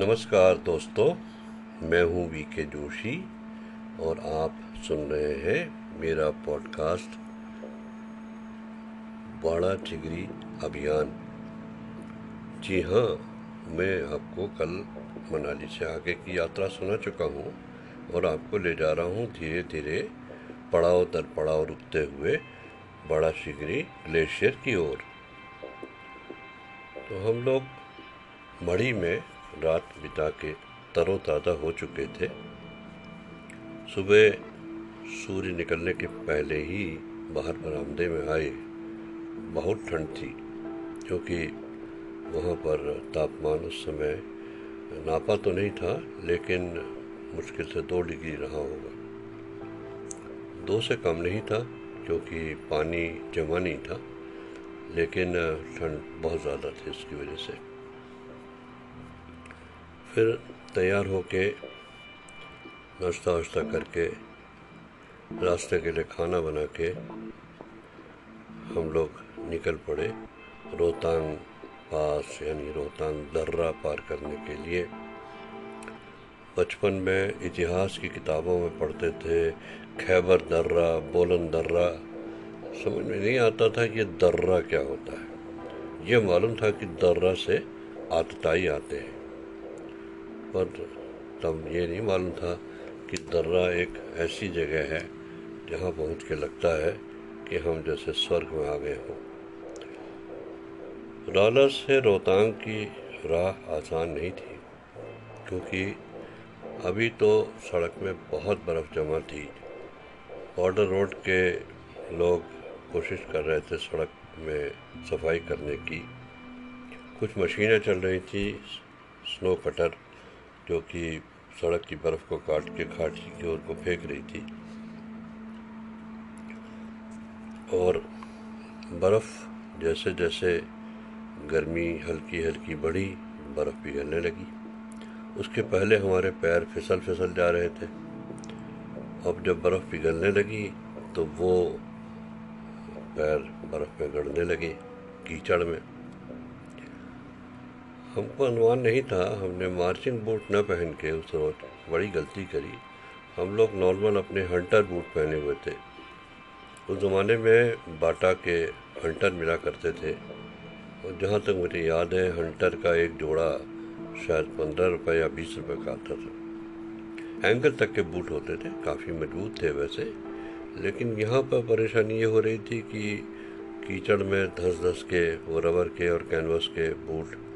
नमस्कार दोस्तों, मैं हूँ वी के जोशी और आप सुन रहे हैं मेरा पॉडकास्ट बाड़ा चिगरी अभियान। जी हाँ मैं आपको कल मनाली से आगे की यात्रा सुना चुका हूँ और आपको ले जा रहा हूँ धीरे धीरे पड़ाव दर पड़ाव रुकते हुए बड़ा शिगरी ग्लेशियर की ओर। तो हम लोग मढ़ी में रात बिता के तरोताज़ा हो चुके थे। सुबह सूर्य निकलने के पहले ही बाहर बरामदे में आए बहुत ठंड थी, क्योंकि वहाँ पर तापमान उस समय नापा तो नहीं था, लेकिन मुश्किल से दो डिग्री रहा होगा। दो से कम नहीं था, क्योंकि पानी जमा नहीं था, लेकिन ठंड बहुत ज़्यादा थी इसकी वजह से। फिर तैयार होके नाश्ता वाश्ता करके रास्ते के लिए खाना बना के हम लोग निकल पड़े रोहतांग पास, यानी रोहतांग दर्रा पार करने के लिए। बचपन में इतिहास की किताबों में पढ़ते थे, खैबर दर्रा, बोलन दर्रा। समझ में नहीं आता था कि दर्रा क्या होता है। ये मालूम था कि दर्रा से आतताई आते हैं। पर तब ये नहीं मालूम था कि दर्रा एक ऐसी जगह है जहाँ पहुँच के लगता है कि हम जैसे स्वर्ग में आ गए हों। राला से रोहतांग की राह आसान नहीं थी, क्योंकि अभी तो सड़क में बहुत बर्फ़ जमा थी। बॉर्डर रोड के लोग कोशिश कर रहे थे सड़क में सफ़ाई करने की। कुछ मशीनें चल रही थी, स्नो कटर। जो कि सड़क की बर्फ़ को काट के घाटी की ओर को फेंक रही थी। और बर्फ़ जैसे जैसे गर्मी हल्की हल्की बढ़ी, बर्फ़ पिघलने लगी। उसके पहले हमारे पैर फिसल फिसल जा रहे थे। अब जब बर्फ़ पिघलने लगी तो वो पैर बर्फ़ में गड़ने लगे कीचड़ में। हमको अनुमान नहीं था, हमने मार्चिंग बूट न पहन के उस रोज बड़ी गलती करी। हम लोग नॉर्मल अपने हंटर बूट पहने हुए थे। उस ज़माने में बाटा के हंटर मिला करते थे। और जहाँ तक मुझे याद है हंटर का एक जोड़ा शायद पंद्रह रुपये या बीस रुपये का आता था। एंकल तक के बूट होते थे, काफ़ी मज़बूत थे वैसे। लेकिन यहाँ पर परेशानी ये हो रही थी कि कीचड़ में धस धस के, वो रबर के और कैनवस के बूट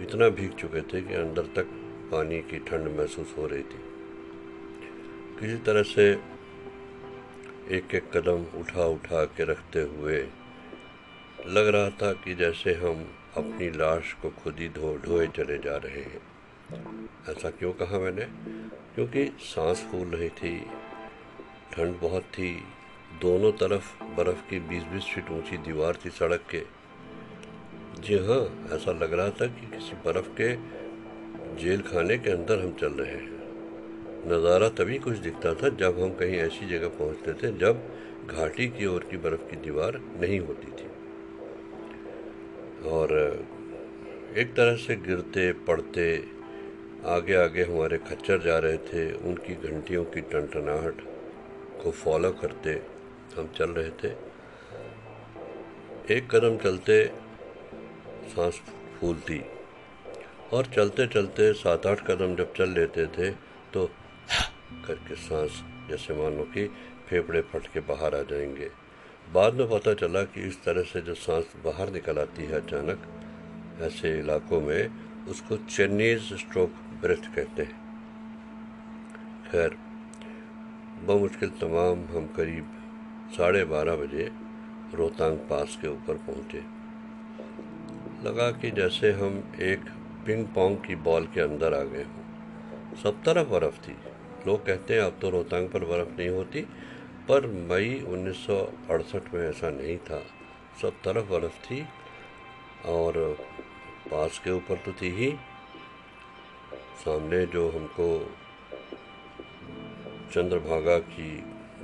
इतना भीग चुके थे कि अंदर तक पानी की ठंड महसूस हो रही थी। किसी तरह से एक एक कदम उठा उठा के रखते हुए लग रहा था कि जैसे हम अपनी लाश को खुद ही धो ढोए चले जा रहे हैं। ऐसा क्यों कहा मैंने? क्योंकि सांस फूल रही थी। ठंड बहुत थी। दोनों तरफ़ बर्फ़ की बीस बीस फीट ऊँची दीवार थी सड़क के। जी हाँ ऐसा लग रहा था कि किसी बर्फ़ के जेल खाने के अंदर हम चल रहे हैं। नज़ारा तभी कुछ दिखता था जब हम कहीं ऐसी जगह पहुँचते थे जब घाटी की ओर की बर्फ़ की दीवार नहीं होती थी। और एक तरह से गिरते, पड़ते आगे आगे हमारे खच्चर जा रहे थे, उनकी घंटियों की टनटनाहट को फॉलो करते हम चल रहे थे। एक कदम चलते सांस फूलती और चलते चलते सात आठ कदम जब चल लेते थे तो करके सांस, जैसे मानो कि फेफड़े फट के बाहर आ जाएँगे। बाद में पता चला कि इस तरह से जो सांस बाहर निकल आती है अचानक, ऐसे इलाकों में उसको चेन्नीज स्ट्रोक ब्रेथ कहते हैं। खैर, बमुश्किल तमाम हम करीब साढ़े बारह बजे रोहतांग पास के ऊपर पहुँचे। लगा कि जैसे हम एक पिंग पोंग की बॉल के अंदर आ गए हों। सब तरफ़ बर्फ़ थी। लोग कहते हैं, अब तो रोहतांग पर बर्फ़ नहीं होती, पर मई 1968 में ऐसा नहीं था। सब तरफ़ बर्फ़ थी और पास के ऊपर तो थी ही। सामने जो हमको चंद्रभागा की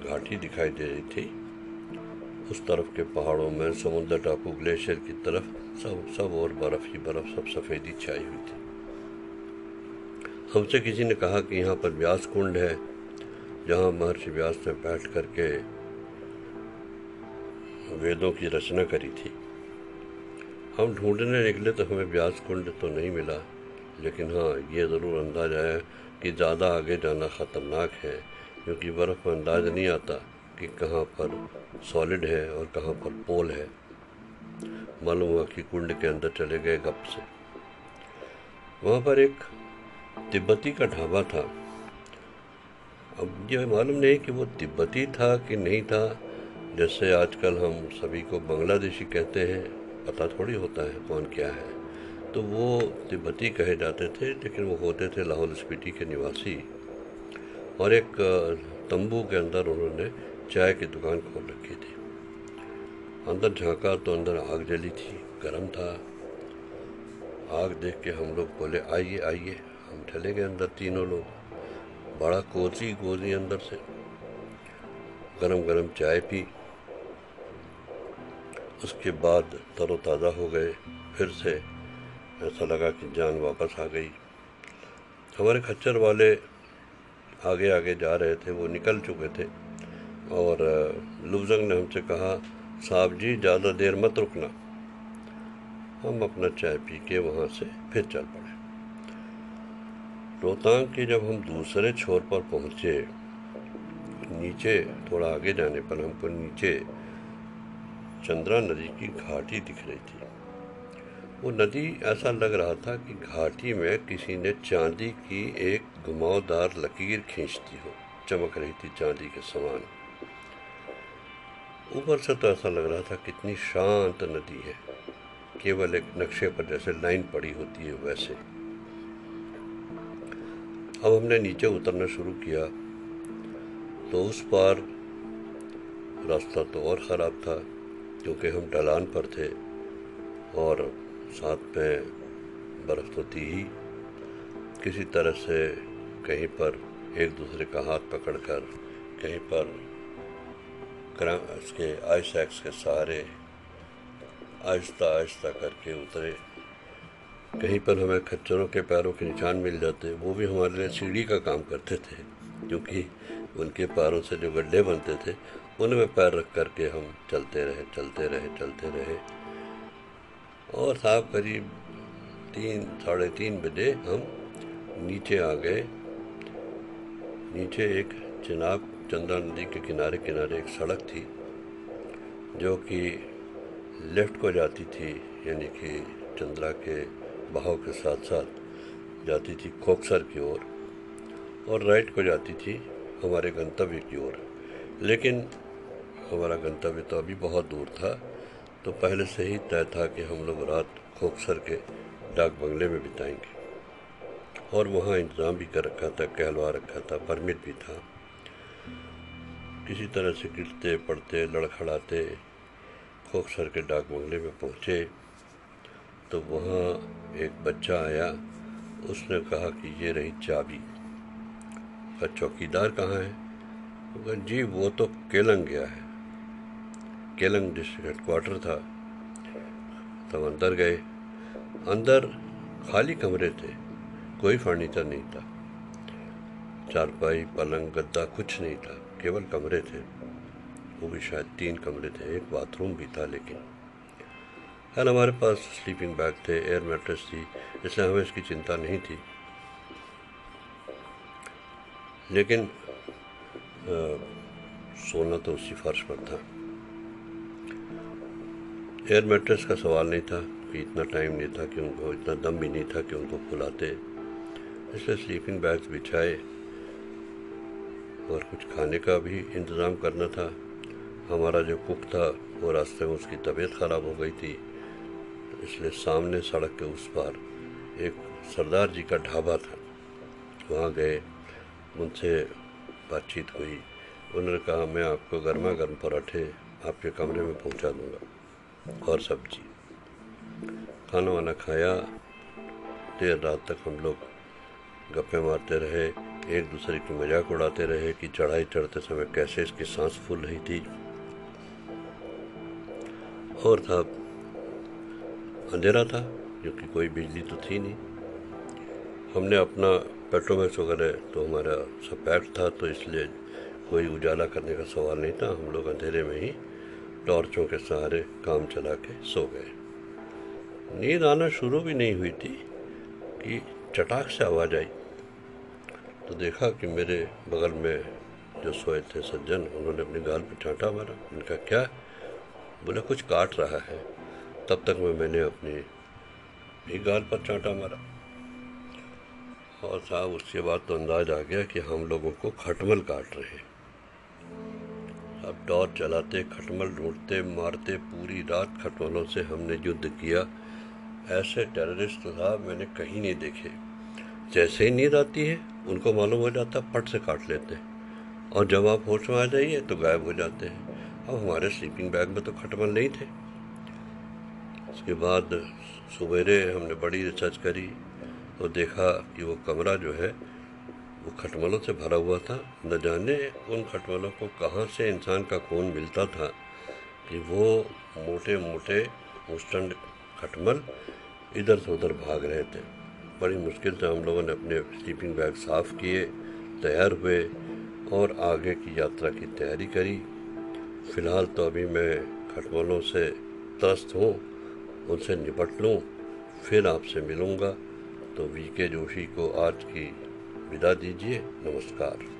घाटी दिखाई दे रही थी उस तरफ़ के पहाड़ों में समुद्र टापू ग्लेशियर की तरफ़ सब सब और बर्फ़ ही बर्फ़, सब सफ़ेदी छाई हुई थी। हमसे किसी ने कहा कि यहाँ पर व्यास कुंड है, जहाँ महर्षि व्यास ने बैठ करके वेदों की रचना करी थी। हम ढूँढने निकले तो हमें व्यास कुंड तो नहीं मिला, लेकिन हाँ ये ज़रूर अंदाज़ आया कि ज़्यादा आगे जाना ख़तरनाक है, क्योंकि बर्फ़ में अंदाज़ नहीं आता। कि कहाँ पर सॉलिड है और कहाँ पर पोल है। मालूम हुआ कि कुंड के अंदर चले गए गप से। वहाँ पर एक तिब्बती का ढाबा था। अब ये मालूम नहीं कि वो तिब्बती था कि नहीं था। जैसे आजकल हम सभी को बांग्लादेशी कहते हैं, पता थोड़ी होता है कौन क्या है। तो वो तिब्बती कहे जाते थे, लेकिन वो होते थे लाहौल स्पीति के निवासी। और एक तंबू के अंदर उन्होंने चाय की दुकान खोल रखी थी। अंदर झांका तो अंदर आग जली थी, गर्म था। आग देख के हम लोग बोले, आइए आइए, हम चले गए अंदर तीनों लोग। बड़ा कोसी कोसी अंदर से। गरम गरम चाय पी। उसके बाद तरोताज़ा हो गए। फिर से ऐसा लगा कि जान वापस आ गई। हमारे खच्चर वाले आगे आगे जा रहे थे, वो निकल चुके थे। और लुजंग ने हमसे कहा, साहब जी, ज़्यादा देर मत रुकना। हम अपना चाय पी के वहाँ से फिर चल पड़े। रोहतांग के जब हम दूसरे छोर पर पहुँचे, नीचे, थोड़ा आगे जाने पर हमको नीचे चंद्रा नदी की घाटी दिख रही थी। वो नदी ऐसा लग रहा था कि घाटी में किसी ने चांदी की एक घुमावदार लकीर खींचती हो, चमक रही थी चांदी के समान। ऊपर से तो ऐसा लग रहा था कितनी शांत नदी है। केवल एक नक्शे पर जैसे लाइन पड़ी होती है वैसे। अब हमने नीचे उतरना शुरू किया तो उस पार रास्ता तो और ख़राब था, क्योंकि हम ढलान पर थे और साथ में बर्फ़ तो थी ही। किसी तरह से कहीं पर एक दूसरे का हाथ पकड़कर, कहीं पर इसके आइस एक्स के सहारे, आहिस्ता आहिस्ता करके उतरे। कहीं पर हमें खच्चरों के पैरों के निशान मिल जाते, वो भी हमारे लिए सीढ़ी का काम करते थे, क्योंकि उनके पैरों से जो गड्ढे बनते थे, उनमें पैर रख करके हम चलते रहे चलते रहे चलते रहे। और साहब, करीब तीन, साढ़े तीन बजे हम नीचे आ गए। नीचे एक चिनाब चंद्रा नदी के किनारे किनारे एक सड़क थी जो कि लेफ़्ट को जाती थी यानी कि चंद्रा के बहाव के साथ साथ जाती थी खोकसर की ओर और, और राइट को जाती थी हमारे गंतव्य की ओर। लेकिन हमारा गंतव्य तो अभी बहुत दूर था तो पहले से ही तय था कि हम लोग रात खोकसर के डाक बंगले में बिताएँगे। और वहाँ इंतज़ाम भी कर रखा था कहलवा रखा था परमिट भी था। किसी तरह से गिरते, पड़ते, लड़खड़ाते खोखसर के डाक बंगले में पहुँचे तो वहाँ एक बच्चा आया। उसने कहा कि ये रही चाबी। का चौकीदार कहाँ है? तो कहा, जी, वो तो केलंग गया है। केलंग डिस्ट्रिक्ट हेडक्वार्टर था। तब अंदर गए। अंदर खाली कमरे थे। कोई फर्नीचर नहीं था। चारपाई, पलंग, गद्दा कुछ नहीं था। केवल कमरे थे। वो भी शायद तीन कमरे थे एक बाथरूम भी था लेकिन। खैर हमारे पास स्लीपिंग बैग थे एयर मैट्रेस थी इसलिए हमें इसकी चिंता नहीं थी। लेकिन आ, सोना तो उसी फर्श पर था। एयर मैट्रेस का सवाल नहीं था कि इतना टाइम नहीं था कि उनको इतना दम भी नहीं था कि उनको फुलाते। इसलिए स्लीपिंग बैग्स बिछाए। और कुछ खाने का भी इंतज़ाम करना था। हमारा जो कुक था, वो रास्ते में उसकी तबीयत ख़राब हो गई थी। इसलिए सामने सड़क के उस पार एक सरदार जी का ढाबा था। वहाँ गए, उनसे बातचीत हुई। उन्होंने कहा, मैं आपको गर्मा गर्म पराठे आपके कमरे में पहुँचा दूँगा और सब्ज़ी। खाना वाना खाया। देर रात तक हम लोग गप्पे मारते रहे। एक दूसरे की मज़ाक उड़ाते रहे कि चढ़ाई चढ़ते समय कैसे इसकी सांस फूल रही थी। और था, अंधेरा था क्योंकि कोई बिजली तो थी नहीं। हमने अपना पेट्रोमैक्स वगैरह तो हमारा सब पैक था तो इसलिए कोई उजाला करने का सवाल नहीं था। हम लोग अंधेरे में ही टॉर्चों के सहारे काम चला के सो गए। नींद आना शुरू भी नहीं हुई थी कि चटाक से आवाज़ आई। तो देखा कि मेरे बगल में जो सोए थे सज्जन, उन्होंने अपनी गाल पर चांटा मारा। उनका क्या? बोला, कुछ काट रहा है। तब तक में, मैंने अपनी भी गाल पर चांटा मारा। और साहब, उसके बाद तो अंदाज आ गया कि हम लोगों को खटमल काट रहे अब टॉर्च चलाते, खटमल ढूंढते, मारते, पूरी रात खटमलों से हमने युद्ध किया। ऐसे टेररिस्ट साहब, मैंने कहीं नहीं देखे। जैसे ही नींद आती है उनको मालूम हो जाता पट से काट लेते हैं। और जब आप होश में आ जाइए तो गायब हो जाते हैं। अब हमारे स्लीपिंग बैग में तो खटमल नहीं थे। उसके बाद सवेरे हमने बड़ी रिसर्च करी तो देखा कि वो कमरा जो है, वो खटमलों से भरा हुआ था। न जाने उन खटमलों को कहाँ से इंसान का खून मिलता था कि वो मोटे मोटे मुस्टंड खटमल इधर से उधर भाग रहे थे। बड़ी मुश्किल से हम लोगों ने अपने स्लीपिंग बैग साफ़ किए, तैयार हुए और आगे की यात्रा की तैयारी करी। फ़िलहाल तो अभी मैं खटमलों से त्रस्त हूँ, उनसे निपट लूँ, फिर आपसे मिलूँगा। तो वी के जोशी को आज की विदा दीजिए। नमस्कार।